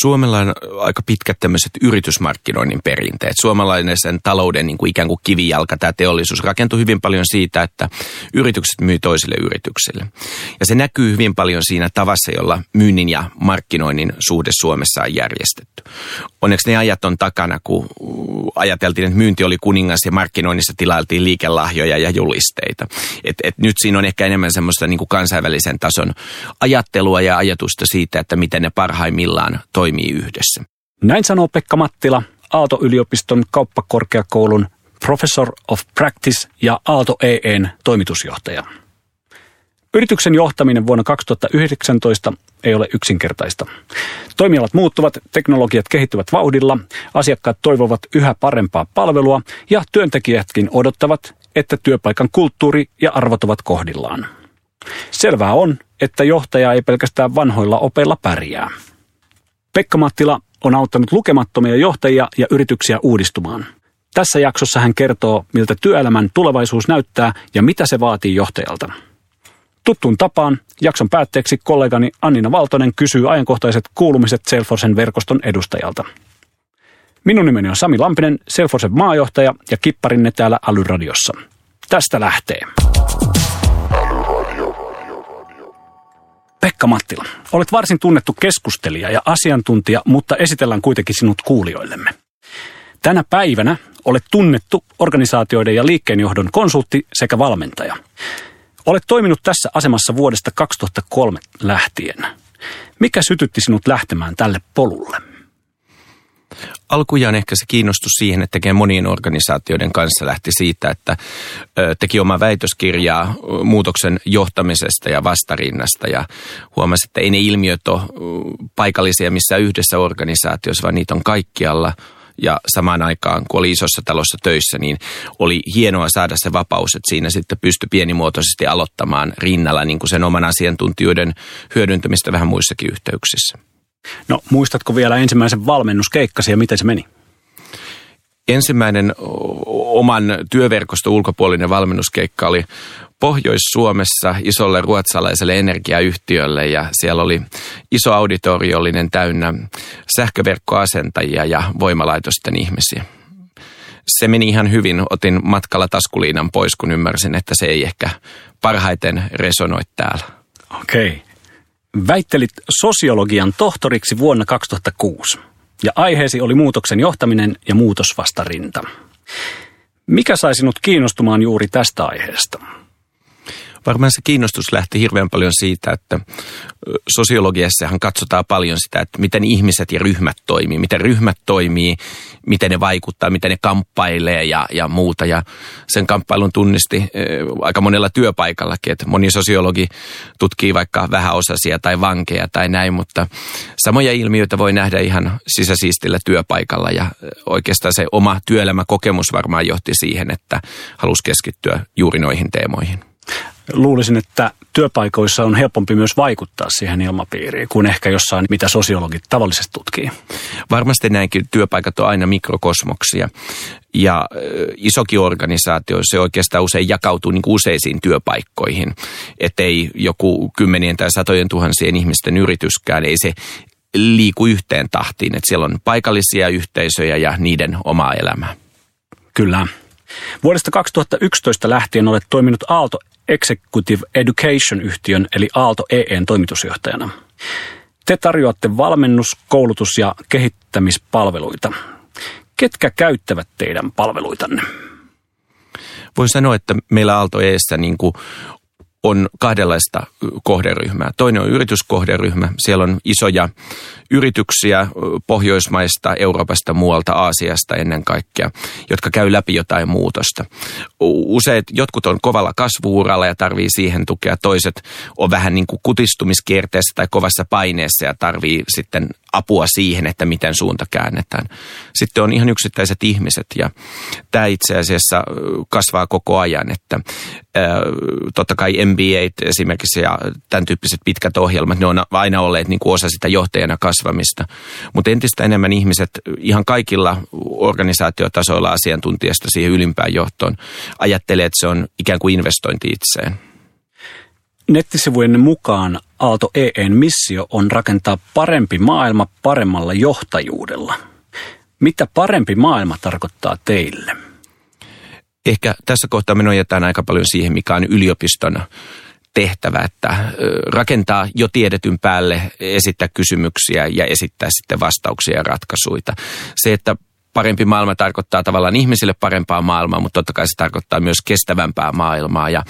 Suomella on aika pitkät tämmöiset yritysmarkkinoinnin perinteet. Suomalainen sen talouden niin kuin ikään kuin kivijalka, tämä teollisuus rakentui hyvin paljon siitä, että yritykset myy toisille yrityksille. Ja se näkyy hyvin paljon siinä tavassa, jolla myynnin ja markkinoinnin suhde Suomessa on järjestetty. Onneksi ne ajat on takana, kun ajateltiin, että myynti oli kuningas ja markkinoinnissa tilailtiin liikelahjoja ja julisteita. Et, et nyt siinä on ehkä enemmän semmoista niin kuin kansainvälisen tason ajattelua ja ajatusta siitä, että miten ne parhaimmillaan toimii yhdessä. Näin sanoo Pekka Mattila, Aalto-yliopiston kauppakorkeakoulun Professor of Practice ja Aalto EEn toimitusjohtaja. Yrityksen johtaminen vuonna 2019 ei ole yksinkertaista. Toimialat muuttuvat, teknologiat kehittyvät vauhdilla, asiakkaat toivovat yhä parempaa palvelua ja työntekijätkin odottavat, että työpaikan kulttuuri ja arvot ovat kohdillaan. Selvää on, että johtaja ei pelkästään vanhoilla opeilla pärjää. Pekka Mattila on auttanut lukemattomia johtajia ja yrityksiä uudistumaan. Tässä jaksossa hän kertoo, miltä työelämän tulevaisuus näyttää ja mitä se vaatii johtajalta. Tuttuun tapaan jakson päätteeksi kollegani Annina Valtonen kysyy ajankohtaiset kuulumiset Salesforcen verkoston edustajalta. Minun nimeni on Sami Lampinen, Salesforcen maajohtaja ja kipparinne täällä Alyradiossa. Tästä lähtee. Pekka Mattila, olet varsin tunnettu keskustelija ja asiantuntija, mutta esitellään kuitenkin sinut kuulijoillemme. Tänä päivänä olet tunnettu organisaatioiden ja liikkeenjohdon konsultti sekä valmentaja. Olet toiminut tässä asemassa vuodesta 2003 lähtien. Mikä sytytti sinut lähtemään tälle polulle? Alkujaan ehkä se kiinnostus siihen, että tekee monien organisaatioiden kanssa lähti siitä, että teki oma väitöskirjaa muutoksen johtamisesta ja vastarinnasta ja huomasi, että ei ne ilmiöt ole paikallisia missä yhdessä organisaatiossa, vaan niitä on kaikkialla – ja samaan aikaan, kun oli isossa talossa töissä, niin oli hienoa saada se vapaus, että siinä sitten pystyi pienimuotoisesti aloittamaan rinnalla niin kuin sen oman asiantuntijoiden hyödyntämistä vähän muissakin yhteyksissä. No muistatko vielä ensimmäisen valmennuskeikkasi ja miten se meni? Ensimmäinen oman työverkosto ulkopuolinen valmennuskeikka oli Pohjois-Suomessa isolle ruotsalaiselle energiayhtiölle ja siellä oli iso auditoriollinen täynnä sähköverkkoasentajia ja voimalaitosten ihmisiä. Se meni ihan hyvin. Otin matkalla taskuliinan pois, kun ymmärsin, että se ei ehkä parhaiten resonoi täällä. Okei. Okay. Väittelit sosiologian tohtoriksi vuonna 2006 ja aiheesi oli muutoksen johtaminen ja muutosvastarinta. Mikä sai sinut kiinnostumaan juuri tästä aiheesta? Varmaan se kiinnostus lähti hirveän paljon siitä, että sosiologiassahan katsotaan paljon sitä, että miten ihmiset ja ryhmät toimii, miten ryhmät toimii, miten ne vaikuttaa, miten ne kamppailee ja, ja muuta. Ja sen kamppailun tunnisti aika monella työpaikallakin, että moni sosiologi tutkii vaikka vähäosaisia tai vankeja tai näin, mutta samoja ilmiöitä voi nähdä ihan sisäsiistillä työpaikalla ja oikeastaan se oma työelämäkokemus varmaan johti siihen, että halusi keskittyä juuri noihin teemoihin luulisin, että työpaikoissa on helpompi myös vaikuttaa siihen ilmapiiriin kuin ehkä jossain, mitä sosiologit tavallisesti tutkii. Varmasti näinkin työpaikat on aina mikrokosmoksia. Ja isokin organisaatio, se oikeastaan usein jakautuu niin useisiin työpaikkoihin. Että ei joku kymmenien tai satojen tuhansien ihmisten yrityskään, ei se liiku yhteen tahtiin. Että siellä on paikallisia yhteisöjä ja niiden oma elämä. Kyllä. Vuodesta 2011 lähtien olet toiminut Aalto Executive Education-yhtiön eli Aalto EEn toimitusjohtajana. Te tarjoatte valmennus-, koulutus- ja kehittämispalveluita. Ketkä käyttävät teidän palveluitanne? Voin sanoa, että meillä Aalto Eessä niin kuin on kahdenlaista kohderyhmää. Toinen on yrityskohderyhmä. Siellä on isoja yrityksiä Pohjoismaista, Euroopasta, muualta, Aasiasta ennen kaikkea, jotka käy läpi jotain muutosta. Useat, jotkut on kovalla kasvuuralla ja tarvii siihen tukea. Toiset on vähän niin kuin kutistumiskierteessä tai kovassa paineessa ja tarvii sitten apua siihen, että miten suunta käännetään. Sitten on ihan yksittäiset ihmiset ja tämä itse asiassa kasvaa koko ajan, että totta kai MBA esimerkiksi ja tämän tyyppiset pitkät ohjelmat, ne on aina olleet niin kuin osa sitä johtajana kasvamista. Mutta entistä enemmän ihmiset ihan kaikilla organisaatiotasoilla asiantuntijasta siihen ylimpään johtoon ajattelee, että se on ikään kuin investointi itseen. Nettisivujen mukaan Aalto EEn missio on rakentaa parempi maailma paremmalla johtajuudella. Mitä parempi maailma tarkoittaa teille? Ehkä tässä kohtaa me nojataan aika paljon siihen, mikä on yliopiston tehtävä, että rakentaa jo tiedetyn päälle, esittää kysymyksiä ja esittää sitten vastauksia ja ratkaisuja. Se, että parempi maailma tarkoittaa tavallaan ihmisille parempaa maailmaa, mutta totta kai se tarkoittaa myös kestävämpää maailmaa. Ja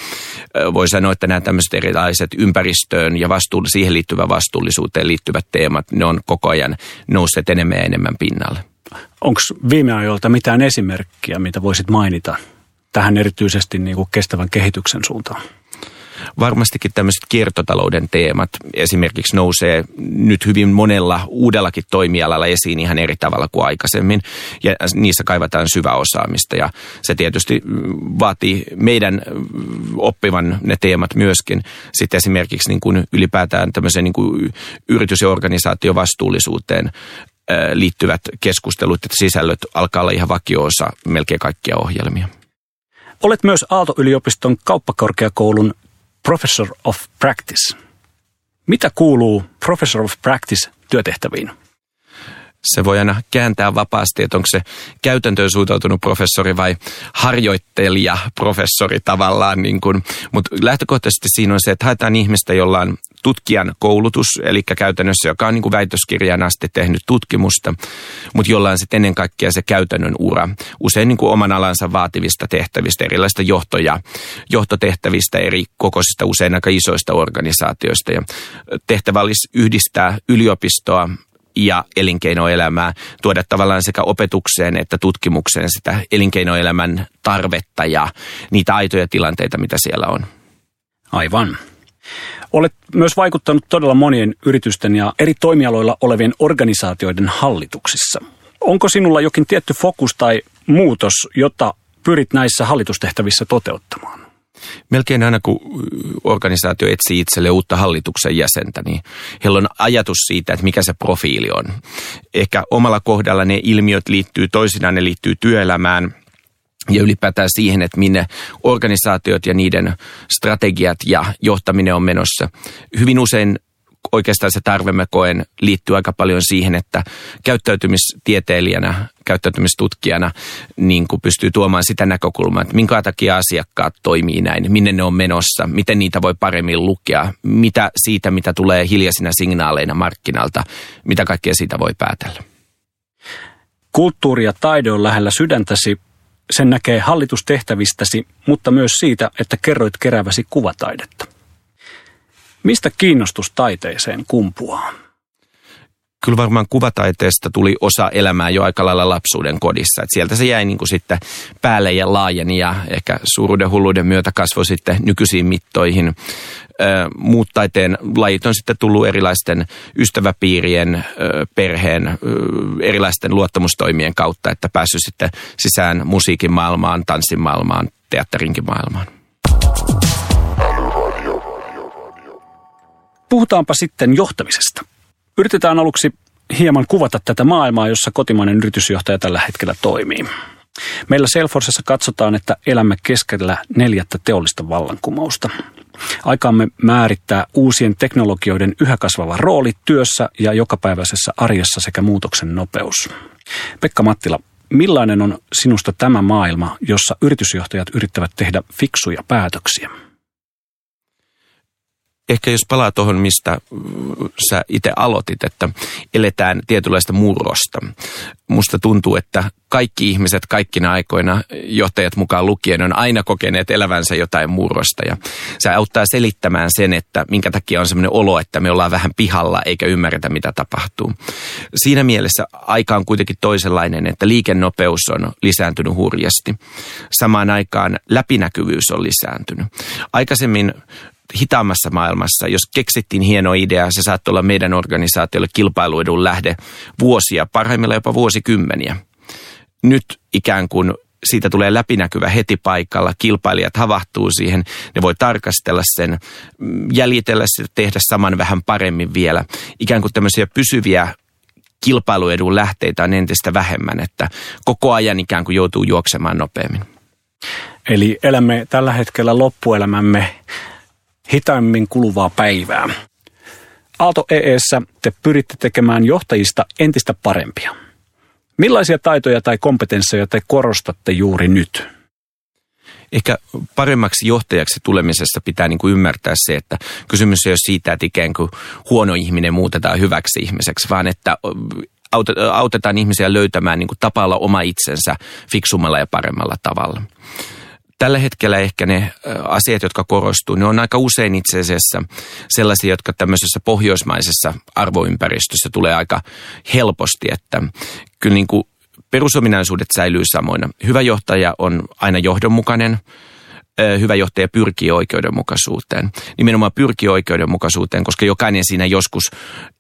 voi sanoa, että nämä tämmöiset erilaiset ympäristöön ja vastuull- siihen liittyvän vastuullisuuteen liittyvät teemat, ne on koko ajan nousseet enemmän ja enemmän pinnalle. Onko viime ajoilta mitään esimerkkiä, mitä voisit mainita tähän erityisesti niin kuin kestävän kehityksen suuntaan? Varmastikin tämmöiset kiertotalouden teemat esimerkiksi nousee nyt hyvin monella uudellakin toimialalla esiin ihan eri tavalla kuin aikaisemmin. Ja niissä kaivataan syvä osaamista ja se tietysti vaatii meidän oppivan ne teemat myöskin. Sitten esimerkiksi niin kuin ylipäätään tämmöiseen niin kuin yritys- ja organisaatiovastuullisuuteen liittyvät keskustelut ja sisällöt alkaa olla ihan vakioosa melkein kaikkia ohjelmia. Olet myös Aalto-yliopiston kauppakorkeakoulun Professor of Practice. Mitä kuuluu Professor of Practice työtehtäviin? Se voi aina kääntää vapaasti, että onko se käytäntöön suuntautunut professori vai harjoittelija professori tavallaan. Niin kuin. Mutta lähtökohtaisesti siinä on se, että haetaan ihmistä, jolla on tutkijan koulutus, eli käytännössä, joka on niin kuin väitöskirjan asti tehnyt tutkimusta, mutta jolla on sitten ennen kaikkea se käytännön ura. Usein niin kuin oman alansa vaativista tehtävistä, erilaisista johtoja, johtotehtävistä eri kokoisista, usein aika isoista organisaatioista. Ja tehtävä olisi yhdistää yliopistoa, ja elinkeinoelämää, tuoda tavallaan sekä opetukseen että tutkimukseen sitä elinkeinoelämän tarvetta ja niitä aitoja tilanteita, mitä siellä on. Aivan. Olet myös vaikuttanut todella monien yritysten ja eri toimialoilla olevien organisaatioiden hallituksissa. Onko sinulla jokin tietty fokus tai muutos, jota pyrit näissä hallitustehtävissä toteuttamaan? Melkein aina kun organisaatio etsii itselle uutta hallituksen jäsentä, niin heillä on ajatus siitä, että mikä se profiili on. Ehkä omalla kohdalla ne ilmiöt liittyy toisinaan, ne liittyy työelämään – ja ylipäätään siihen, että minne organisaatiot ja niiden strategiat ja johtaminen on menossa. Hyvin usein oikeastaan se tarve mä koen liittyy aika paljon siihen, että käyttäytymistieteilijänä, käyttäytymistutkijana niin kuin pystyy tuomaan sitä näkökulmaa, että minkä takia asiakkaat toimii näin, minne ne on menossa, miten niitä voi paremmin lukea, mitä siitä, mitä tulee hiljaisina signaaleina markkinalta, mitä kaikkea siitä voi päätellä. Kulttuuri ja taide on lähellä sydäntäsi. Sen näkee hallitustehtävistäsi, mutta myös siitä, että kerroit keräväsi kuvataidetta. Mistä kiinnostus taiteeseen kumpuaa? Kyllä varmaan kuvataiteesta tuli osa elämää jo aika lailla lapsuuden kodissa. Et sieltä se jäi niin kuin sitten päälle ja laajeni ja ehkä suuruuden hulluuden myötä kasvoi sitten nykyisiin mittoihin. muut taiteen lajit on sitten tullut erilaisten ystäväpiirien, perheen, erilaisten luottamustoimien kautta, että päässyt sitten sisään musiikin maailmaan, tanssin maailmaan, teatterinkin maailmaan. Puhutaanpa sitten johtamisesta. Yritetään aluksi hieman kuvata tätä maailmaa, jossa kotimainen yritysjohtaja tällä hetkellä toimii. Meillä Salesforcessa katsotaan, että elämme keskellä neljättä teollista vallankumousta. Aikaamme määrittää uusien teknologioiden yhä kasvava rooli työssä ja jokapäiväisessä arjessa sekä muutoksen nopeus. Pekka Mattila, millainen on sinusta tämä maailma, jossa yritysjohtajat yrittävät tehdä fiksuja päätöksiä? Ehkä jos palaa tuohon, mistä sä itse aloitit, että eletään tietynlaista murrosta. Musta tuntuu, että kaikki ihmiset kaikkina aikoina, johtajat mukaan lukien, on aina kokeneet elävänsä jotain murrosta. Ja se auttaa selittämään sen, että minkä takia on sellainen olo, että me ollaan vähän pihalla eikä ymmärretä, mitä tapahtuu. Siinä mielessä aika on kuitenkin toisenlainen, että liikennopeus on lisääntynyt hurjasti. Samaan aikaan läpinäkyvyys on lisääntynyt. Aikaisemmin hitaammassa maailmassa, jos keksittiin hieno idea, se saattoi olla meidän organisaatiolle kilpailuedun lähde vuosia, parhaimmillaan jopa vuosikymmeniä. Nyt ikään kuin siitä tulee läpinäkyvä heti paikalla, kilpailijat havahtuu siihen, ne voi tarkastella sen, jäljitellä sitä, tehdä saman vähän paremmin vielä. Ikään kuin tämmöisiä pysyviä kilpailuedun lähteitä on entistä vähemmän, että koko ajan ikään kuin joutuu juoksemaan nopeammin. Eli elämme tällä hetkellä loppuelämämme hitaimmin kuluvaa päivää. Aalto EEssä te pyritte tekemään johtajista entistä parempia. Millaisia taitoja tai kompetensseja te korostatte juuri nyt? ehkä paremmaksi johtajaksi tulemisessa pitää niin kuin ymmärtää se, että kysymys ei ole siitä, että ikään kuin huono ihminen muutetaan hyväksi ihmiseksi, vaan että autetaan ihmisiä löytämään niin kuin oma itsensä fiksummalla ja paremmalla tavalla. Tällä hetkellä ehkä ne asiat, jotka korostuu, ne on aika usein itse asiassa sellaisia, jotka tämmöisessä pohjoismaisessa arvoympäristössä tulee aika helposti, että kyllä niin kuin perusominaisuudet säilyy samoina. Hyvä johtaja on aina johdonmukainen, hyvä johtaja pyrkii oikeudenmukaisuuteen. Nimenomaan pyrkii oikeudenmukaisuuteen, koska jokainen siinä joskus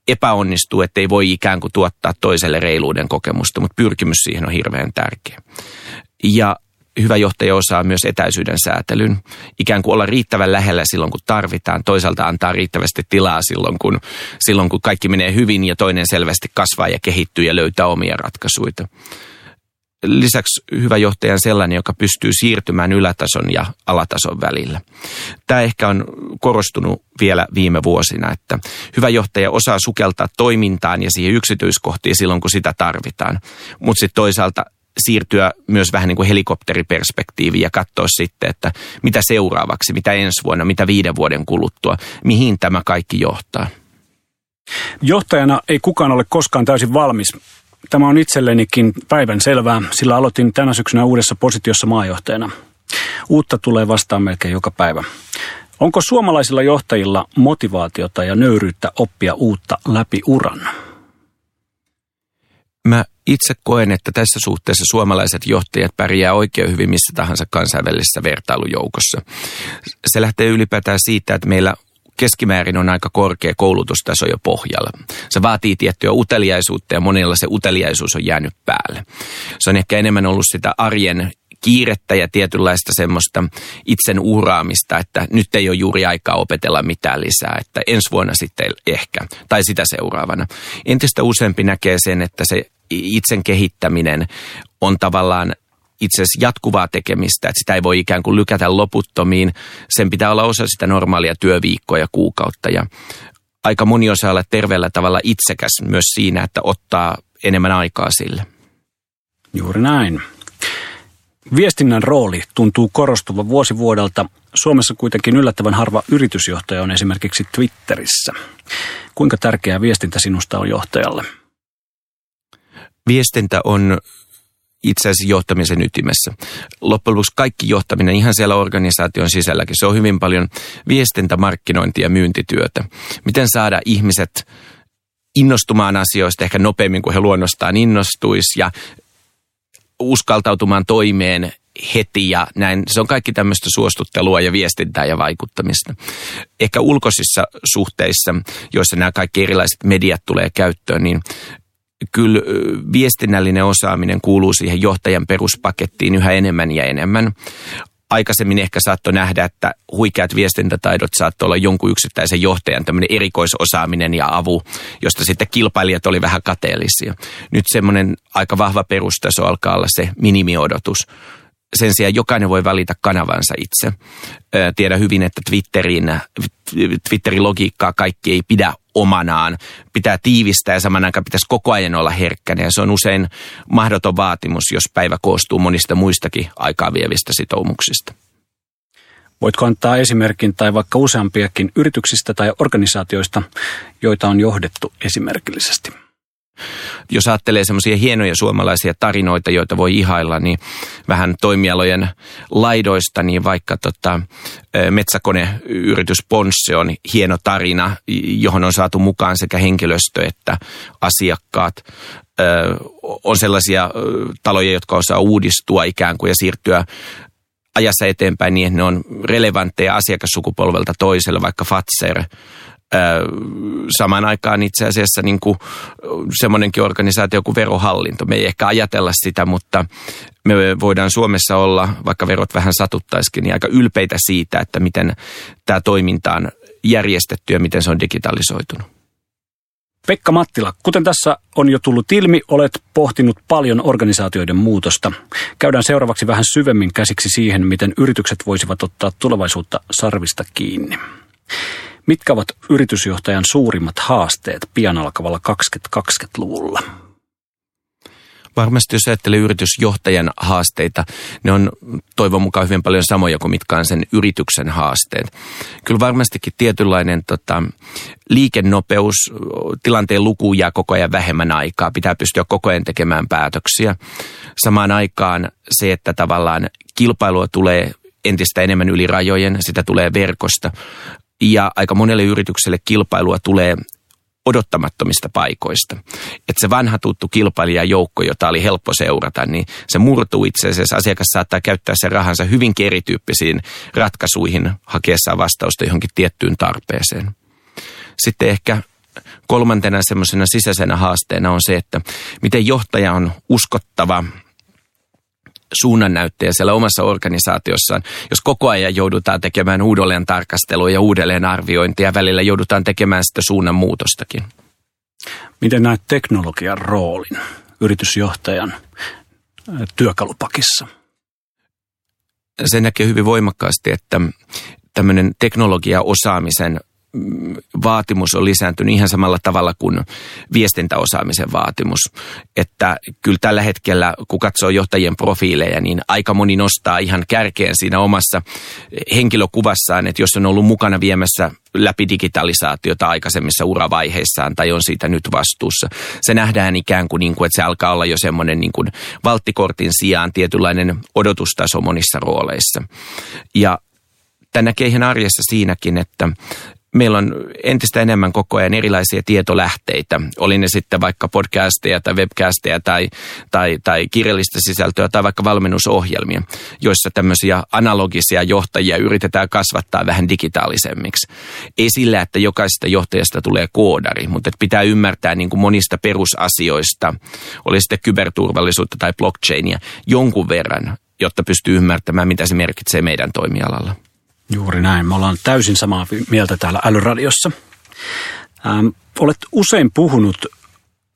epäonnistuu, että ei voi ikään kuin tuottaa toiselle reiluuden kokemusta, mutta pyrkimys siihen on hirveän tärkeä. Ja hyvä johtaja osaa myös etäisyyden säätelyn. Ikään kuin olla riittävän lähellä silloin, kun tarvitaan. Toisaalta antaa riittävästi tilaa silloin, kun, silloin, kun kaikki menee hyvin ja toinen selvästi kasvaa ja kehittyy ja löytää omia ratkaisuja. Lisäksi hyvä johtaja on sellainen, joka pystyy siirtymään ylätason ja alatason välillä. Tämä ehkä on korostunut vielä viime vuosina, että hyvä johtaja osaa sukeltaa toimintaan ja siihen yksityiskohtiin silloin, kun sitä tarvitaan. Mutta sitten toisaalta siirtyä myös vähän niin kuin helikopteriperspektiiviin ja katsoa sitten, että mitä seuraavaksi, mitä ensi vuonna, mitä viiden vuoden kuluttua, mihin tämä kaikki johtaa. Johtajana ei kukaan ole koskaan täysin valmis. Tämä on itsellenikin päivän selvää, sillä aloitin tänä syksynä uudessa positiossa maajohtajana. Uutta tulee vastaan melkein joka päivä. Onko suomalaisilla johtajilla motivaatiota ja nöyryyttä oppia uutta läpi uran? Mä itse koen, että tässä suhteessa suomalaiset johtajat pärjää oikein hyvin missä tahansa kansainvälisessä vertailujoukossa. Se lähtee ylipäätään siitä, että meillä keskimäärin on aika korkea koulutustaso jo pohjalla. Se vaatii tiettyä uteliaisuutta ja monilla se uteliaisuus on jäänyt päälle. Se on ehkä enemmän ollut sitä arjen kiirettä ja tietynlaista semmoista itsen uuraamista, että nyt ei ole juuri aikaa opetella mitään lisää, että ensi vuonna sitten ehkä, tai sitä seuraavana. Entistä useampi näkee sen, että se itsen kehittäminen on tavallaan itse asiassa jatkuvaa tekemistä, että sitä ei voi ikään kuin lykätä loputtomiin. Sen pitää olla osa sitä normaalia työviikkoa ja kuukautta ja aika moni osaa olla terveellä tavalla itsekäs myös siinä, että ottaa enemmän aikaa sille. Juuri näin. Viestinnän rooli tuntuu korostuva vuosi vuodelta. Suomessa kuitenkin yllättävän harva yritysjohtaja on esimerkiksi Twitterissä. Kuinka tärkeää viestintä sinusta on johtajalle? Viestintä on itse asiassa johtamisen ytimessä. Loppujen lopuksi kaikki johtaminen ihan siellä organisaation sisälläkin, se on hyvin paljon viestintä, markkinointia ja myyntityötä. Miten saada ihmiset innostumaan asioista ehkä nopeammin kuin he luonnostaan innostuisi ja uskaltautumaan toimeen heti ja näin. Se on kaikki tämmöistä suostuttelua ja viestintää ja vaikuttamista. Ehkä ulkoisissa suhteissa, joissa nämä kaikki erilaiset mediat tulee käyttöön, niin kyllä viestinnällinen osaaminen kuuluu siihen johtajan peruspakettiin yhä enemmän ja enemmän. Aikaisemmin ehkä saattoi nähdä, että huikeat viestintätaidot saattoi olla jonkun yksittäisen johtajan tämmöinen erikoisosaaminen ja avu, josta sitten kilpailijat oli vähän kateellisia. Nyt semmoinen aika vahva perustaso alkaa olla se minimiodotus sen sijaan jokainen voi valita kanavansa itse. Tiedä hyvin, että Twitterin, Twitterin logiikkaa kaikki ei pidä omanaan. Pitää tiivistää ja saman aikaan pitäisi koko ajan olla herkkänä. Ja se on usein mahdoton vaatimus, jos päivä koostuu monista muistakin aikaa vievistä sitoumuksista. Voitko antaa esimerkin tai vaikka useampiakin yrityksistä tai organisaatioista, joita on johdettu esimerkillisesti? Jos ajattelee semmoisia hienoja suomalaisia tarinoita, joita voi ihailla, niin vähän toimialojen laidoista, niin vaikka tota, metsäkoneyritys Ponsse on hieno tarina, johon on saatu mukaan sekä henkilöstö että asiakkaat. On sellaisia taloja, jotka osaa uudistua ikään kuin ja siirtyä ajassa eteenpäin niin, että ne on relevantteja asiakassukupolvelta toiselle, vaikka Fatser – samaan aikaan itse asiassa niin kuin semmoinenkin organisaatio kuin verohallinto. Me ei ehkä ajatella sitä, mutta me voidaan Suomessa olla, vaikka verot vähän satuttaisikin, niin aika ylpeitä siitä, että miten tämä toiminta on järjestetty ja miten se on digitalisoitunut. Pekka Mattila, kuten tässä on jo tullut ilmi, olet pohtinut paljon organisaatioiden muutosta. Käydään seuraavaksi vähän syvemmin käsiksi siihen, miten yritykset voisivat ottaa tulevaisuutta sarvista kiinni. Mitkä ovat yritysjohtajan suurimmat haasteet pian alkavalla 2020-luvulla? Varmasti jos ajattelee yritysjohtajan haasteita, ne on toivon mukaan hyvin paljon samoja kuin mitkä on sen yrityksen haasteet. Kyllä varmastikin tietynlainen tota, liikennopeus, tilanteen luku jää koko ajan vähemmän aikaa, pitää pystyä koko ajan tekemään päätöksiä. Samaan aikaan se, että tavallaan kilpailua tulee entistä enemmän yli rajojen, sitä tulee verkosta. Ja aika monelle yritykselle kilpailua tulee odottamattomista paikoista. Että se vanha tuttu kilpailijajoukko, jota oli helppo seurata, niin se murtuu itse asiassa. Asiakas saattaa käyttää sen rahansa hyvin erityyppisiin ratkaisuihin hakeessaan vastausta johonkin tiettyyn tarpeeseen. Sitten ehkä kolmantena semmoisena sisäisenä haasteena on se, että miten johtaja on uskottava – suunnannäyttäjä siellä omassa organisaatiossaan, jos koko ajan joudutaan tekemään uudelleen tarkastelua ja uudelleen arviointia, välillä joudutaan tekemään sitä suunnanmuutostakin. Miten näet teknologian roolin yritysjohtajan työkalupakissa? Se näkee hyvin voimakkaasti, että tämmöinen teknologiaosaamisen vaatimus on lisääntynyt ihan samalla tavalla kuin viestintäosaamisen vaatimus. Että kyllä tällä hetkellä, kun katsoo johtajien profiileja, niin aika moni nostaa ihan kärkeen siinä omassa henkilökuvassaan, että jos on ollut mukana viemässä läpi digitalisaatiota aikaisemmissa uravaiheissaan tai on siitä nyt vastuussa. Se nähdään ikään kuin, niin että se alkaa olla jo semmoinen niin kuin valttikortin sijaan tietynlainen odotustaso monissa rooleissa. Ja tämä näkee ihan arjessa siinäkin, että meillä on entistä enemmän koko ajan erilaisia tietolähteitä. Oli ne sitten vaikka podcasteja tai webcasteja tai, tai, tai kirjallista sisältöä tai vaikka valmennusohjelmia, joissa tämmöisiä analogisia johtajia yritetään kasvattaa vähän digitaalisemmiksi. Ei sillä, että jokaisesta johtajasta tulee koodari, mutta että pitää ymmärtää niin kuin monista perusasioista, oli sitten kyberturvallisuutta tai blockchainia, jonkun verran, jotta pystyy ymmärtämään, mitä se merkitsee meidän toimialalla. Juuri näin. Me ollaan täysin samaa mieltä täällä älyradiossa. Ähm, olet usein puhunut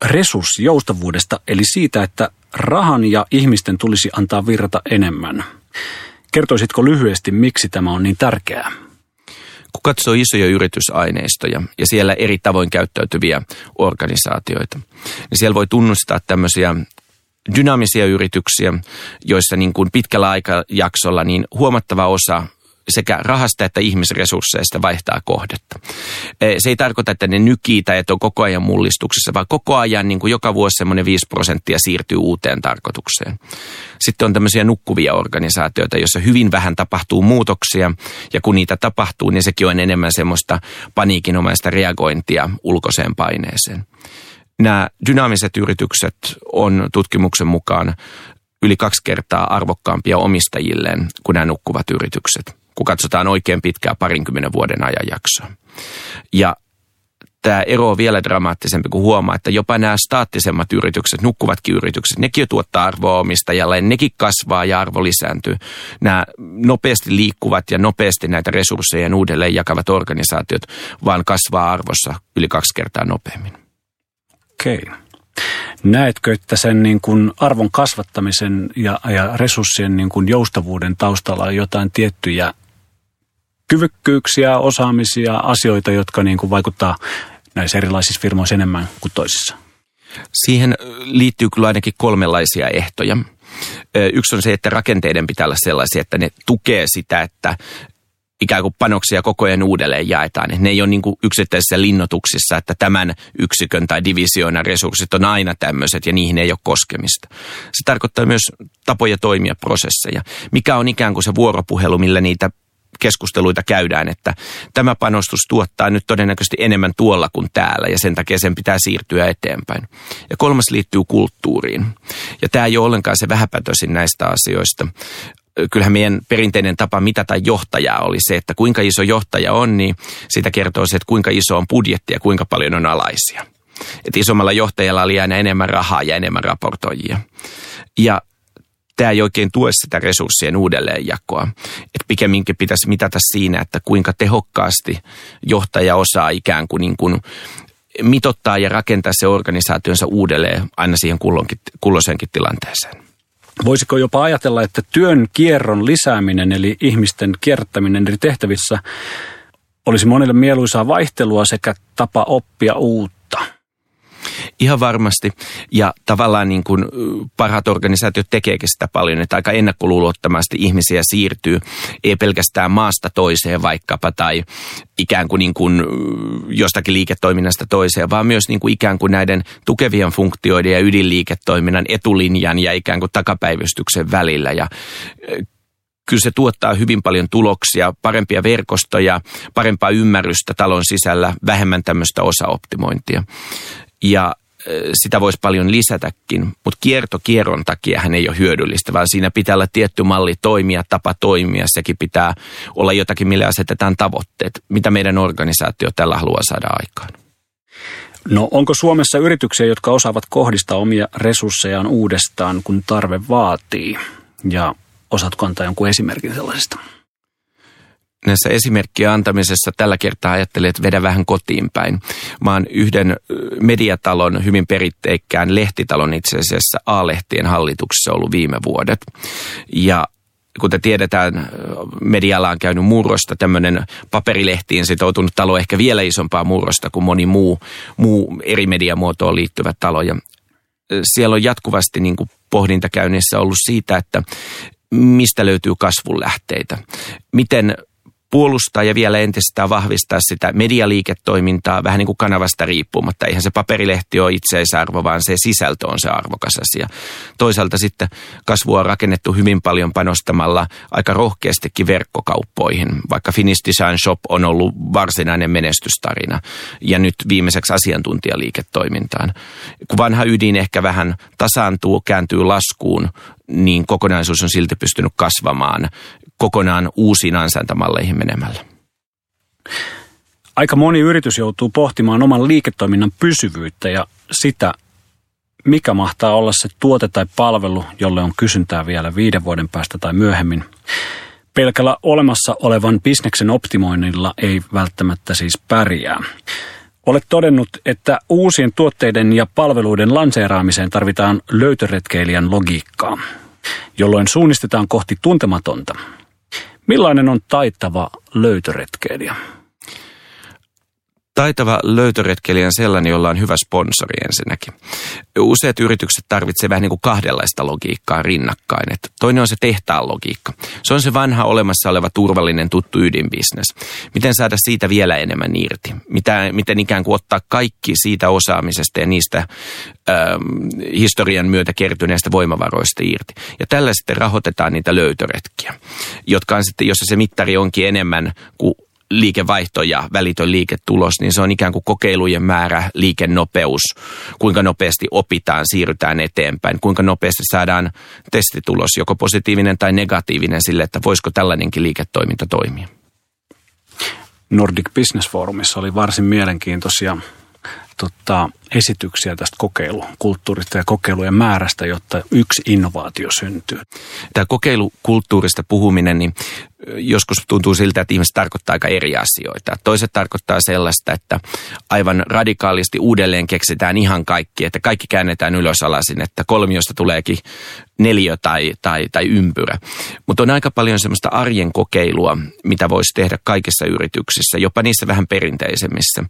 resurssijoustavuudesta, eli siitä, että rahan ja ihmisten tulisi antaa virrata enemmän. Kertoisitko lyhyesti, miksi tämä on niin tärkeää? Kun katsoo isoja yritysaineistoja ja siellä eri tavoin käyttäytyviä organisaatioita, niin siellä voi tunnustaa tämmöisiä dynaamisia yrityksiä, joissa niin kuin pitkällä aikajaksolla niin huomattava osa sekä rahasta että ihmisresursseista vaihtaa kohdetta. E, se ei tarkoita, että ne nykii tai että on koko ajan mullistuksessa, vaan koko ajan niin kuin joka vuosi semmoinen 5 prosenttia siirtyy uuteen tarkoitukseen. Sitten on tämmöisiä nukkuvia organisaatioita, joissa hyvin vähän tapahtuu muutoksia ja kun niitä tapahtuu, niin sekin on enemmän semmoista paniikinomaista reagointia ulkoiseen paineeseen. Nämä dynaamiset yritykset on tutkimuksen mukaan yli kaksi kertaa arvokkaampia omistajilleen kuin nämä nukkuvat yritykset kun katsotaan oikein pitkää parinkymmenen vuoden ajanjaksoa. Ja tämä ero on vielä dramaattisempi, kun huomaa, että jopa nämä staattisemmat yritykset, nukkuvatkin yritykset, nekin tuottaa arvoa omistajalle, nekin kasvaa ja arvo lisääntyy. Nämä nopeasti liikkuvat ja nopeasti näitä resursseja uudelleen jakavat organisaatiot vaan kasvaa arvossa yli kaksi kertaa nopeammin. Okei. Okay. Näetkö, että sen niin kuin arvon kasvattamisen ja, ja resurssien niin kuin joustavuuden taustalla on jotain tiettyjä kyvykkyyksiä, osaamisia, asioita, jotka niin kuin vaikuttaa näissä erilaisissa firmoissa enemmän kuin toisissa? Siihen liittyy kyllä ainakin kolmenlaisia ehtoja. Yksi on se, että rakenteiden pitää olla sellaisia, että ne tukee sitä, että ikään kuin panoksia koko ajan uudelleen jaetaan. Ne ei ole niin yksittäisissä linnoituksissa, että tämän yksikön tai divisioonan resurssit on aina tämmöiset ja niihin ei ole koskemista. Se tarkoittaa myös tapoja toimia prosesseja. Mikä on ikään kuin se vuoropuhelu, millä niitä keskusteluita käydään, että tämä panostus tuottaa nyt todennäköisesti enemmän tuolla kuin täällä ja sen takia sen pitää siirtyä eteenpäin. Ja kolmas liittyy kulttuuriin. Ja tämä ei ole ollenkaan se vähäpätöisin näistä asioista kyllähän meidän perinteinen tapa mitata johtajaa oli se, että kuinka iso johtaja on, niin siitä kertoo se, että kuinka iso on budjetti ja kuinka paljon on alaisia. Että isommalla johtajalla oli aina enemmän rahaa ja enemmän raportoijia. Ja tämä ei oikein tue sitä resurssien uudelleenjakoa. Että pikemminkin pitäisi mitata siinä, että kuinka tehokkaasti johtaja osaa ikään kuin, niin kuin mitottaa ja rakentaa se organisaationsa uudelleen aina siihen kulloisenkin tilanteeseen. Voisiko jopa ajatella, että työn kierron lisääminen, eli ihmisten kierrättäminen eri tehtävissä, olisi monille mieluisaa vaihtelua sekä tapa oppia uutta. Ihan varmasti. Ja tavallaan niin kuin parhaat organisaatiot tekeekin sitä paljon, että aika ennakkoluulottomasti ihmisiä siirtyy, ei pelkästään maasta toiseen vaikkapa tai ikään kuin, niin kuin jostakin liiketoiminnasta toiseen, vaan myös niin kuin ikään kuin näiden tukevien funktioiden ja ydinliiketoiminnan etulinjan ja ikään kuin takapäivystyksen välillä. Ja kyllä se tuottaa hyvin paljon tuloksia, parempia verkostoja, parempaa ymmärrystä talon sisällä, vähemmän tämmöistä osaoptimointia. Ja sitä voisi paljon lisätäkin, mutta kierto kierron takia hän ei ole hyödyllistä, vaan siinä pitää olla tietty malli toimia, tapa toimia. Sekin pitää olla jotakin, millä asetetaan tavoitteet. Mitä meidän organisaatio tällä haluaa saada aikaan? No onko Suomessa yrityksiä, jotka osaavat kohdistaa omia resurssejaan uudestaan, kun tarve vaatii? Ja osaatko antaa jonkun esimerkin sellaisesta? Näissä esimerkkien antamisessa tällä kertaa ajattelin, että vedä vähän kotiin päin. Mä oon yhden mediatalon, hyvin peritteikkään lehtitalon itse asiassa A-lehtien hallituksessa ollut viime vuodet. Ja kuten tiedetään, medialla on käynyt murrosta, tämmöinen paperilehtiin sitoutunut talo ehkä vielä isompaa murrosta kuin moni muu, muu eri mediamuotoon liittyvä talo. Ja siellä on jatkuvasti niin kuin pohdinta käynnissä ollut siitä, että mistä löytyy kasvun lähteitä. Miten puolustaa ja vielä entisestään vahvistaa sitä medialiiketoimintaa vähän niin kuin kanavasta riippumatta. Eihän se paperilehti ole itseisarvo, vaan se sisältö on se arvokas asia. Toisaalta sitten kasvua on rakennettu hyvin paljon panostamalla aika rohkeastikin verkkokauppoihin, vaikka Finnish Design Shop on ollut varsinainen menestystarina ja nyt viimeiseksi asiantuntijaliiketoimintaan. Kun vanha ydin ehkä vähän tasaantuu, kääntyy laskuun, niin kokonaisuus on silti pystynyt kasvamaan kokonaan uusiin ansaintamalleihin menemällä. Aika moni yritys joutuu pohtimaan oman liiketoiminnan pysyvyyttä ja sitä, mikä mahtaa olla se tuote tai palvelu, jolle on kysyntää vielä viiden vuoden päästä tai myöhemmin. Pelkällä olemassa olevan bisneksen optimoinnilla ei välttämättä siis pärjää. Olet todennut, että uusien tuotteiden ja palveluiden lanseeraamiseen tarvitaan löytöretkeilijän logiikkaa, jolloin suunnistetaan kohti tuntematonta – Millainen on taitava löytöretkeilijä? Taitava löytöretkeilijä on sellainen, jolla on hyvä sponsori ensinnäkin. Useat yritykset tarvitsevat vähän niin kuin kahdenlaista logiikkaa rinnakkain. Että toinen on se tehtaan logiikka. Se on se vanha olemassa oleva turvallinen tuttu ydinbisnes. Miten saada siitä vielä enemmän irti? Mitä, miten ikään kuin ottaa kaikki siitä osaamisesta ja niistä ähm, historian myötä kertyneistä voimavaroista irti. Ja tällä sitten rahoitetaan niitä löytöretkiä, jotka on sitten, jossa se mittari onkin enemmän kuin liikevaihto ja välitön liiketulos, niin se on ikään kuin kokeilujen määrä, liikennopeus, kuinka nopeasti opitaan, siirrytään eteenpäin, kuinka nopeasti saadaan testitulos, joko positiivinen tai negatiivinen sille, että voisiko tällainenkin liiketoiminta toimia. Nordic Business Forumissa oli varsin mielenkiintoisia tota, esityksiä tästä kokeilukulttuurista ja kokeilujen määrästä, jotta yksi innovaatio syntyy. Tämä kokeilukulttuurista puhuminen, niin joskus tuntuu siltä, että ihmiset tarkoittaa aika eri asioita. Toiset tarkoittaa sellaista, että aivan radikaalisti uudelleen keksitään ihan kaikki, että kaikki käännetään ylös alasin, että kolmiosta tuleekin neljä tai, tai, tai ympyrä. Mutta on aika paljon semmoista arjen kokeilua, mitä voisi tehdä kaikissa yrityksissä, jopa niissä vähän perinteisemmissä.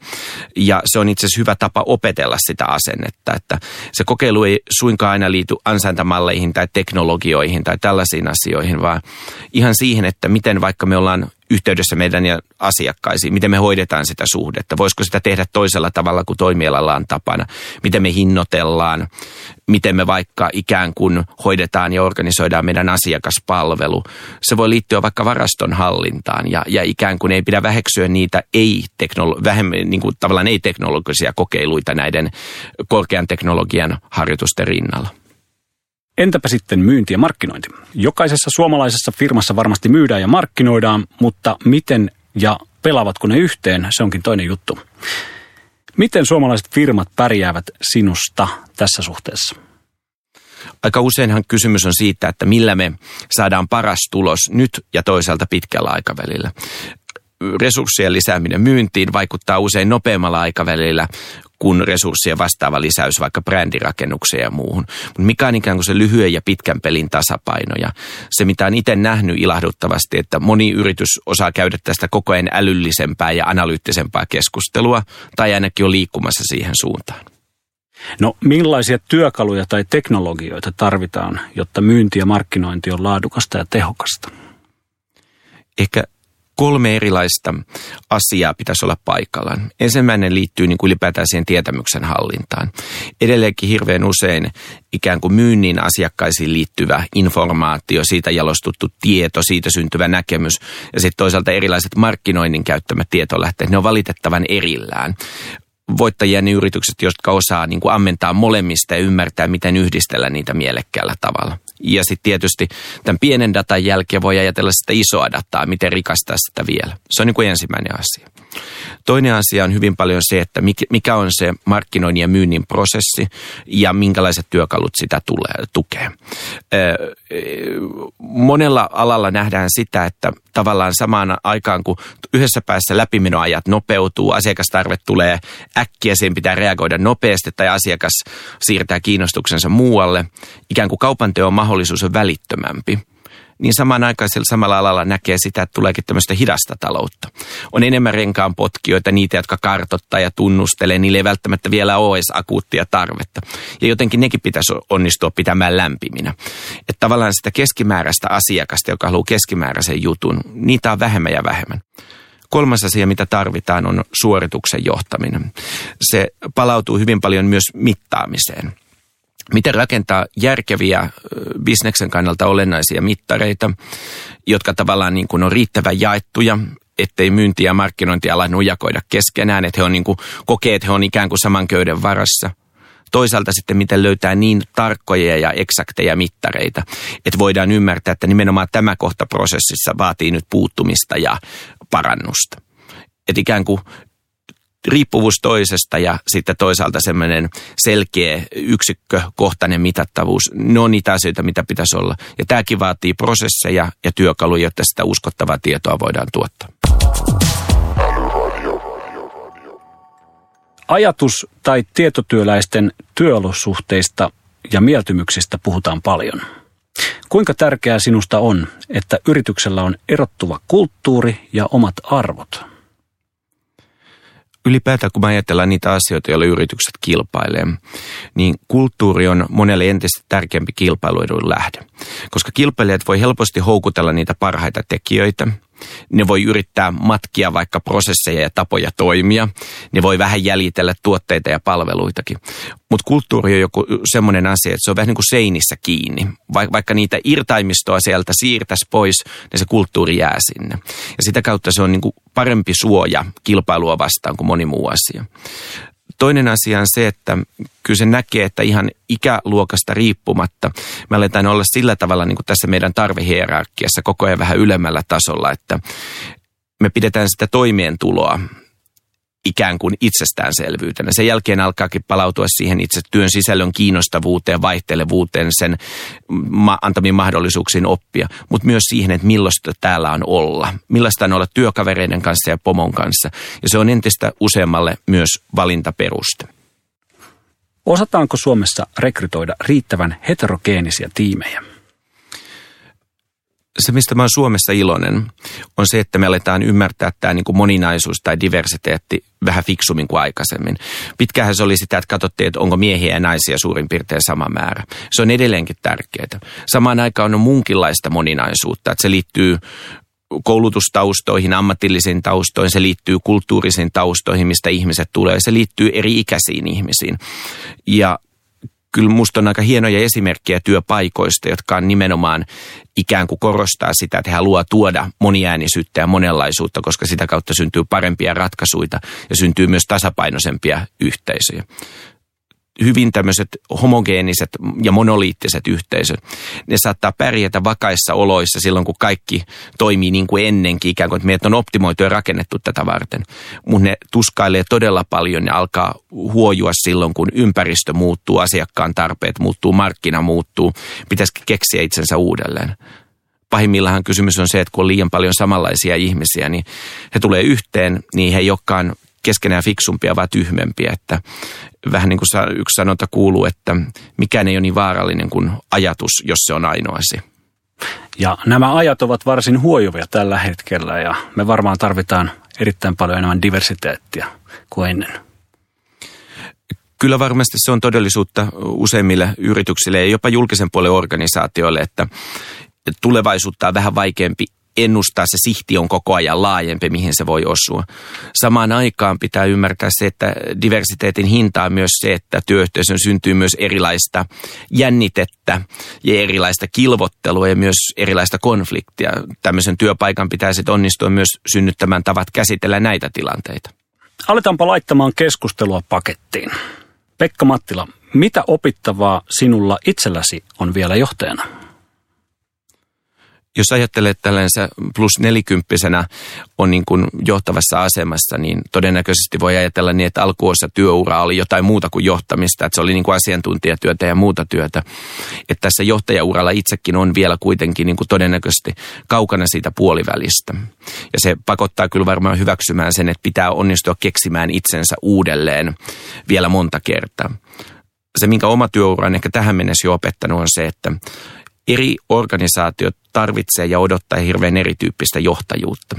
Ja se on itse asiassa hyvä tapa opetella sitä asennetta, että se kokeilu ei suinkaan aina liity ansaintamalleihin tai teknologioihin tai tällaisiin asioihin, vaan ihan siihen, että miten vaikka me ollaan yhteydessä meidän ja asiakkaisiin, miten me hoidetaan sitä suhdetta, voisiko sitä tehdä toisella tavalla kuin toimialalla on tapana, miten me hinnoitellaan, miten me vaikka ikään kuin hoidetaan ja organisoidaan meidän asiakaspalvelu. Se voi liittyä vaikka varaston hallintaan ja, ja ikään kuin ei pidä väheksyä niitä ei-teknolo- vähemmän, niin kuin tavallaan ei-teknologisia kokeiluita näiden korkean teknologian harjoitusten rinnalla. Entäpä sitten myynti ja markkinointi? Jokaisessa suomalaisessa firmassa varmasti myydään ja markkinoidaan, mutta miten ja pelaavatko ne yhteen, se onkin toinen juttu. Miten suomalaiset firmat pärjäävät sinusta tässä suhteessa? Aika useinhan kysymys on siitä, että millä me saadaan paras tulos nyt ja toisaalta pitkällä aikavälillä. Resurssien lisääminen myyntiin vaikuttaa usein nopeammalla aikavälillä kuin resurssien vastaava lisäys vaikka brändirakennukseen ja muuhun. Mutta mikä on ikään kuin se lyhyen ja pitkän pelin tasapaino ja se mitä on itse nähnyt ilahduttavasti, että moni yritys osaa käydä tästä koko ajan älyllisempää ja analyyttisempaa keskustelua tai ainakin on liikkumassa siihen suuntaan. No millaisia työkaluja tai teknologioita tarvitaan, jotta myynti ja markkinointi on laadukasta ja tehokasta? Ehkä kolme erilaista asiaa pitäisi olla paikallaan. Ensimmäinen liittyy niin kuin ylipäätään siihen tietämyksen hallintaan. Edelleenkin hirveän usein ikään kuin myynnin asiakkaisiin liittyvä informaatio, siitä jalostuttu tieto, siitä syntyvä näkemys ja sitten toisaalta erilaiset markkinoinnin käyttämät tietolähteet, ne on valitettavan erillään voittajia ne yritykset, jotka osaa niin kuin ammentaa molemmista ja ymmärtää, miten yhdistellä niitä mielekkäällä tavalla. Ja sitten tietysti tämän pienen datan jälkeen voi ajatella sitä isoa dataa, miten rikastaa sitä vielä. Se on niin kuin ensimmäinen asia. Toinen asia on hyvin paljon se, että mikä on se markkinoinnin ja myynnin prosessi ja minkälaiset työkalut sitä tulee, tukee. Monella alalla nähdään sitä, että tavallaan samaan aikaan, kun yhdessä päässä läpimenoajat nopeutuu, asiakastarve tulee äkkiä, siihen pitää reagoida nopeasti tai asiakas siirtää kiinnostuksensa muualle, ikään kuin kaupanteon mahdollisuus on välittömämpi niin samanaikaisella samalla alalla näkee sitä, että tuleekin tämmöistä hidasta taloutta. On enemmän renkaan potkijoita, niitä, jotka kartottaa ja tunnustelee, niille ei välttämättä vielä ole edes akuuttia tarvetta. Ja jotenkin nekin pitäisi onnistua pitämään lämpiminä. Että tavallaan sitä keskimääräistä asiakasta, joka haluaa keskimääräisen jutun, niitä on vähemmän ja vähemmän. Kolmas asia, mitä tarvitaan, on suorituksen johtaminen. Se palautuu hyvin paljon myös mittaamiseen miten rakentaa järkeviä bisneksen kannalta olennaisia mittareita, jotka tavallaan niin kuin on riittävän jaettuja, ettei myynti- ja markkinointiala nujakoida keskenään, että he on niin kuin, kokee, että he on ikään kuin saman köyden varassa. Toisaalta sitten miten löytää niin tarkkoja ja eksakteja mittareita, että voidaan ymmärtää, että nimenomaan tämä kohta prosessissa vaatii nyt puuttumista ja parannusta. Että ikään kuin riippuvuus toisesta ja sitten toisaalta semmoinen selkeä yksikkökohtainen mitattavuus, ne on niitä asioita, mitä pitäisi olla. Ja tämäkin vaatii prosesseja ja työkaluja, jotta sitä uskottavaa tietoa voidaan tuottaa. Ajatus- tai tietotyöläisten työolosuhteista ja mieltymyksistä puhutaan paljon. Kuinka tärkeää sinusta on, että yrityksellä on erottuva kulttuuri ja omat arvot? Ylipäätään kun me ajatellaan niitä asioita, joilla yritykset kilpailee, niin kulttuuri on monelle entistä tärkeämpi kilpailuedun lähde. Koska kilpailijat voi helposti houkutella niitä parhaita tekijöitä – ne voi yrittää matkia vaikka prosesseja ja tapoja toimia. Ne voi vähän jäljitellä tuotteita ja palveluitakin. Mutta kulttuuri on joku semmoinen asia, että se on vähän niin kuin seinissä kiinni. Vaikka niitä irtaimistoa sieltä siirtäisi pois, niin se kulttuuri jää sinne. Ja sitä kautta se on niin kuin parempi suoja kilpailua vastaan kuin moni muu asia. Toinen asia on se, että kyllä se näkee, että ihan ikäluokasta riippumatta me aletaan olla sillä tavalla niin kuin tässä meidän tarvehierarkiassa koko ajan vähän ylemmällä tasolla, että me pidetään sitä toimeentuloa ikään kuin itsestäänselvyytenä. Sen jälkeen alkaakin palautua siihen itse työn sisällön kiinnostavuuteen, vaihtelevuuteen, sen ma- antamiin mahdollisuuksiin oppia, mutta myös siihen, että millaista täällä on olla. Millaista on olla työkavereiden kanssa ja pomon kanssa. Ja se on entistä useammalle myös valintaperuste. Osataanko Suomessa rekrytoida riittävän heterogeenisia tiimejä? Se, mistä mä oon Suomessa iloinen, on se, että me aletaan ymmärtää tämä niin moninaisuus tai diversiteetti vähän fiksummin kuin aikaisemmin. Pitkähän se oli sitä, että katsottiin, että onko miehiä ja naisia suurin piirtein sama määrä. Se on edelleenkin tärkeää. Samaan aikaan on munkinlaista moninaisuutta, että se liittyy koulutustaustoihin, ammatillisiin taustoihin, se liittyy kulttuurisiin taustoihin, mistä ihmiset tulee, se liittyy eri ikäisiin ihmisiin. Ja kyllä musta on aika hienoja esimerkkejä työpaikoista, jotka on nimenomaan ikään kuin korostaa sitä, että he haluaa tuoda moniäänisyyttä ja monenlaisuutta, koska sitä kautta syntyy parempia ratkaisuja ja syntyy myös tasapainoisempia yhteisöjä hyvin tämmöiset homogeeniset ja monoliittiset yhteisöt, ne saattaa pärjätä vakaissa oloissa silloin, kun kaikki toimii niin kuin ennenkin, ikään kuin, että meidät on optimoitu ja rakennettu tätä varten. Mutta ne tuskailee todella paljon ja alkaa huojua silloin, kun ympäristö muuttuu, asiakkaan tarpeet muuttuu, markkina muuttuu, pitäisi keksiä itsensä uudelleen pahimmillaan kysymys on se, että kun on liian paljon samanlaisia ihmisiä, niin he tulee yhteen, niin he ei olekaan keskenään fiksumpia, vaan tyhmempiä. Että vähän niin kuin yksi sanonta kuuluu, että mikään ei ole niin vaarallinen kuin ajatus, jos se on ainoasi. Ja nämä ajat ovat varsin huojuvia tällä hetkellä ja me varmaan tarvitaan erittäin paljon enemmän diversiteettiä kuin ennen. Kyllä varmasti se on todellisuutta useimmille yrityksille ja jopa julkisen puolen organisaatioille, että tulevaisuutta on vähän vaikeampi ennustaa, se sihti on koko ajan laajempi, mihin se voi osua. Samaan aikaan pitää ymmärtää se, että diversiteetin hinta on myös se, että työyhteisön syntyy myös erilaista jännitettä ja erilaista kilvottelua ja myös erilaista konfliktia. Tämmöisen työpaikan pitäisi onnistua myös synnyttämään tavat käsitellä näitä tilanteita. Aletaanpa laittamaan keskustelua pakettiin. Pekka Mattila, mitä opittavaa sinulla itselläsi on vielä johtajana? Jos ajattelee tällaisen plus nelikymppisenä on niin kuin johtavassa asemassa, niin todennäköisesti voi ajatella niin, että alkuosa työura oli jotain muuta kuin johtamista, että se oli niin kuin asiantuntijatyötä ja muuta työtä. Että tässä johtajauralla itsekin on vielä kuitenkin niin kuin todennäköisesti kaukana siitä puolivälistä. Ja se pakottaa kyllä varmaan hyväksymään sen, että pitää onnistua keksimään itsensä uudelleen vielä monta kertaa. Se, minkä oma työura on ehkä tähän mennessä jo opettanut, on se, että eri organisaatiot tarvitsee ja odottaa hirveän erityyppistä johtajuutta.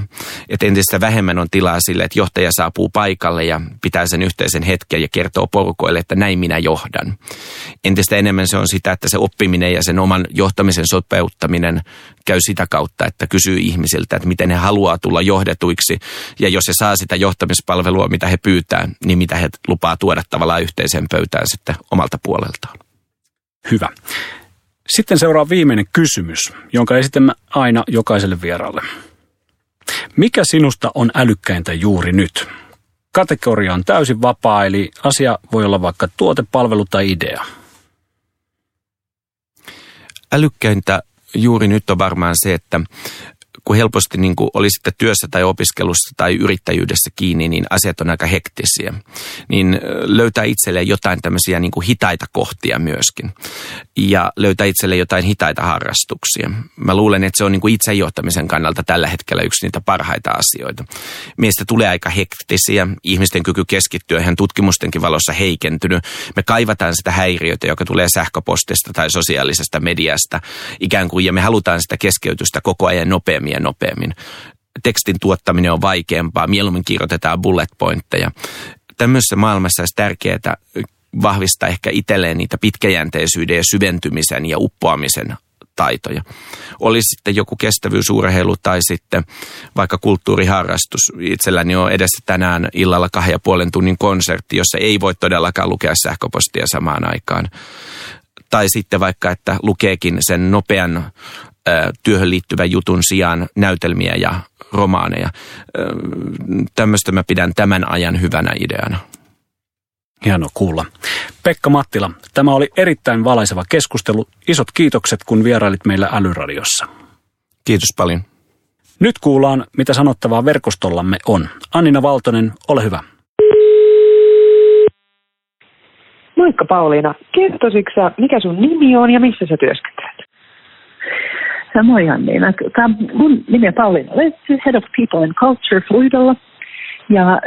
Et entistä vähemmän on tilaa sille, että johtaja saapuu paikalle ja pitää sen yhteisen hetken ja kertoo porukoille, että näin minä johdan. Entistä enemmän se on sitä, että se oppiminen ja sen oman johtamisen sopeuttaminen käy sitä kautta, että kysyy ihmisiltä, että miten he haluaa tulla johdetuiksi. Ja jos he saa sitä johtamispalvelua, mitä he pyytää, niin mitä he lupaa tuoda tavallaan yhteiseen pöytään sitten omalta puoleltaan. Hyvä. Sitten seuraa viimeinen kysymys, jonka esitämme aina jokaiselle vieralle. Mikä sinusta on älykkäintä juuri nyt? Kategoria on täysin vapaa, eli asia voi olla vaikka tuote, palvelu tai idea. Älykkäintä juuri nyt on varmaan se, että kun helposti niin kuin oli sitten työssä tai opiskelussa tai yrittäjyydessä kiinni, niin asiat on aika hektisiä. Niin löytää itselleen jotain tämmöisiä niin kuin hitaita kohtia myöskin. Ja löytää itselleen jotain hitaita harrastuksia. Mä luulen, että se on niin kuin itsejohtamisen kannalta tällä hetkellä yksi niitä parhaita asioita. Meistä tulee aika hektisiä. Ihmisten kyky keskittyä ihan tutkimustenkin valossa heikentynyt. Me kaivataan sitä häiriötä, joka tulee sähköpostista tai sosiaalisesta mediasta ikään kuin, ja me halutaan sitä keskeytystä koko ajan nopeammin ja nopeammin. Tekstin tuottaminen on vaikeampaa, mieluummin kirjoitetaan bullet pointteja. Tämmöisessä maailmassa olisi tärkeää vahvistaa ehkä itselleen niitä pitkäjänteisyyden ja syventymisen ja uppoamisen taitoja. Oli sitten joku kestävyysurheilu tai sitten vaikka kulttuuriharrastus. Itselläni on edessä tänään illalla kahden ja puolen tunnin konsertti, jossa ei voi todellakaan lukea sähköpostia samaan aikaan. Tai sitten vaikka, että lukeekin sen nopean työhön liittyvän jutun sijaan näytelmiä ja romaaneja. Tämmöistä mä pidän tämän ajan hyvänä ideana. Hieno kuulla. Pekka Mattila, tämä oli erittäin valaiseva keskustelu. Isot kiitokset, kun vierailit meillä Älyradiossa. Kiitos paljon. Nyt kuullaan, mitä sanottavaa verkostollamme on. Annina Valtonen, ole hyvä. Moikka Pauliina. Kertoisitko mikä sun nimi on ja missä sä työskentelet? Moi Anniina. Tämä mun nimi on Pauliina Letsy, Head of People and Culture Fluidolla. Ja äh,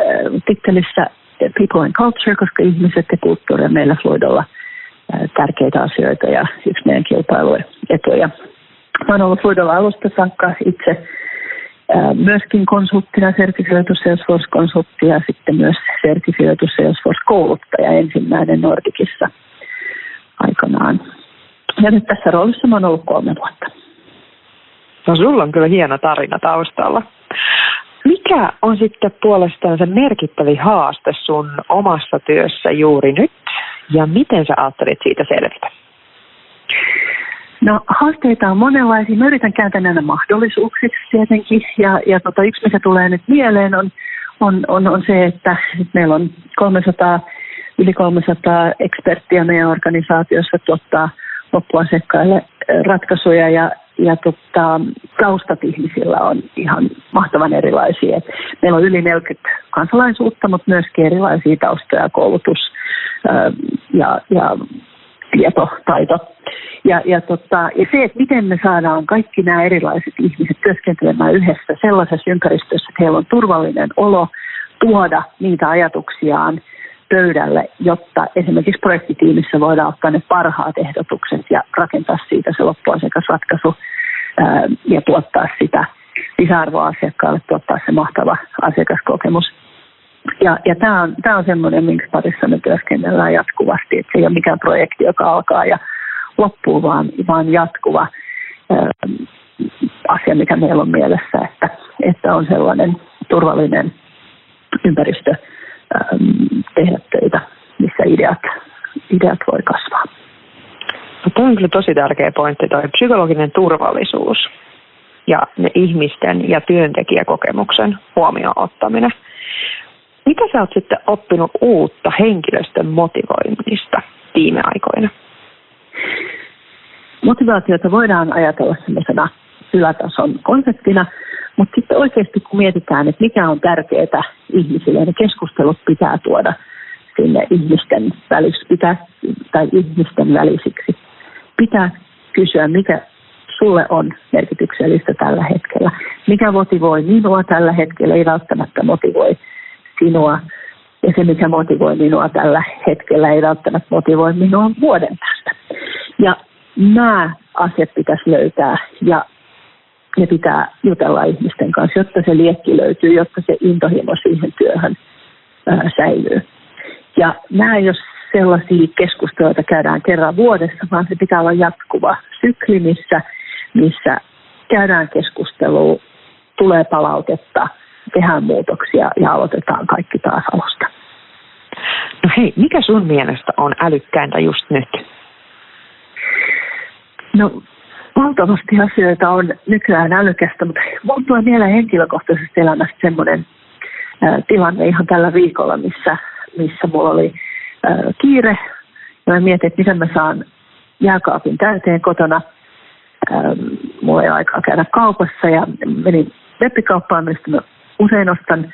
tittelissä People and Culture, koska ihmiset ja kulttuuri on meillä Fluidolla äh, tärkeitä asioita ja yksi meidän kilpailuetuja. Mä olen ollut Fluidolla alusta saakka itse myöskin konsulttina, sertifioitu Salesforce-konsultti ja sitten myös sertifioitu Salesforce-kouluttaja ensimmäinen Nordicissa aikanaan. Ja nyt tässä roolissa mä olen ollut kolme vuotta. No sulla on kyllä hieno tarina taustalla. Mikä on sitten puolestaan se merkittävi haaste sun omassa työssä juuri nyt ja miten sä ajattelit siitä selvitä? No haasteita on monenlaisia. Mä yritän kääntää näitä mahdollisuuksiksi tietenkin. Ja, ja tota, yksi, mikä tulee nyt mieleen, on, on, on, on se, että meillä on 300, yli 300 eksperttiä meidän organisaatiossa tuottaa loppuasiakkaille ratkaisuja ja, ja tota, taustat ihmisillä on ihan mahtavan erilaisia. Et meillä on yli 40 kansalaisuutta, mutta myöskin erilaisia taustoja, koulutus ää, ja, ja tietotaito. Ja, ja, tota, ja se, että miten me saadaan kaikki nämä erilaiset ihmiset työskentelemään yhdessä sellaisessa ympäristössä, että heillä on turvallinen olo, tuoda niitä ajatuksiaan pöydälle, jotta esimerkiksi projektitiimissä voidaan ottaa ne parhaat ehdotukset ja rakentaa siitä se loppuasiakasratkaisu ja tuottaa sitä lisäarvoa asiakkaalle, tuottaa se mahtava asiakaskokemus. Ja, ja tämä on, on semmoinen, minkä parissa me työskennellään jatkuvasti, että se ei ole mikään projekti, joka alkaa ja loppuu, vaan, vaan jatkuva ää, asia, mikä meillä on mielessä, että, että on sellainen turvallinen ympäristö ää, tehdä töitä, missä ideat, ideat voi kasvaa. No, Tuo on kyllä tosi tärkeä pointti, tuo psykologinen turvallisuus ja ne ihmisten ja työntekijäkokemuksen huomioon ottaminen. Mitä sä oot sitten oppinut uutta henkilöstön motivoinnista viime aikoina? Motivaatiota voidaan ajatella sellaisena ylätason konseptina, mutta sitten oikeasti kun mietitään, että mikä on tärkeää ihmisille, niin keskustelut pitää tuoda sinne ihmisten, välis, pitää, tai ihmisten välisiksi. Pitää kysyä, mikä sulle on merkityksellistä tällä hetkellä. Mikä motivoi minua tällä hetkellä, ei välttämättä motivoi sinua. Ja se, mikä motivoi minua tällä hetkellä, ei välttämättä motivoi minua vuoden päästä. Ja nämä asiat pitäisi löytää ja ne pitää jutella ihmisten kanssa, jotta se liekki löytyy, jotta se intohimo siihen työhön ää, säilyy. Ja nämä ole sellaisia keskusteluita käydään kerran vuodessa, vaan se pitää olla jatkuva sykli, missä, missä käydään keskustelua, tulee palautetta, tehdään muutoksia ja aloitetaan kaikki taas alusta. No hei, mikä sun mielestä on älykkäintä just nyt? No valtavasti asioita on nykyään älykästä, mutta mun tulee mieleen henkilökohtaisesta elämästä semmoinen tilanne ihan tällä viikolla, missä, missä mulla oli kiire. Ja mä mietin, että miten mä saan jääkaapin täyteen kotona. Mulla ei aikaa käydä kaupassa ja menin webbikauppaan, mistä mä usein ostan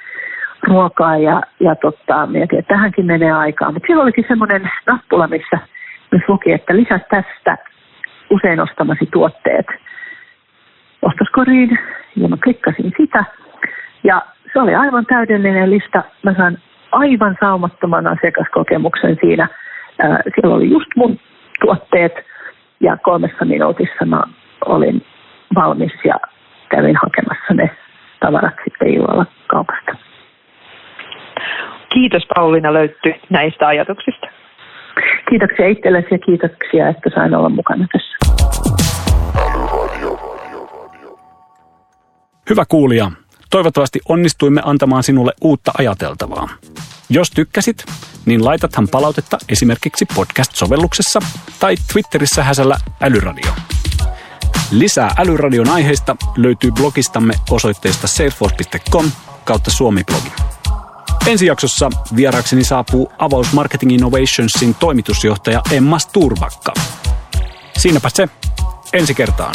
ruokaa ja, ja totta, mietin, että tähänkin menee aikaa. Mutta siellä olikin semmoinen nappula, missä, missä luki, että lisää tästä usein ostamasi tuotteet ostoskoriin ja mä klikkasin sitä ja se oli aivan täydellinen lista. Mä sain aivan saumattoman asiakaskokemuksen siinä. Siellä oli just mun tuotteet ja kolmessa minuutissa mä olin valmis ja kävin hakemassa ne tavarat sitten illalla kaupasta. Kiitos Pauliina löytyy näistä ajatuksista. Kiitoksia itsellesi ja kiitoksia, että sain olla mukana tässä. Hyvä kuulija, toivottavasti onnistuimme antamaan sinulle uutta ajateltavaa. Jos tykkäsit, niin laitathan palautetta esimerkiksi podcast-sovelluksessa tai Twitterissä häsällä älyradio. Lisää Älyradion aiheista löytyy blogistamme osoitteesta salesforce.com kautta suomiblogi. Ensi jaksossa vieraakseni saapuu Avaus Marketing Innovationsin toimitusjohtaja Emma Sturvakka. Siinäpä se. Ensi kertaan.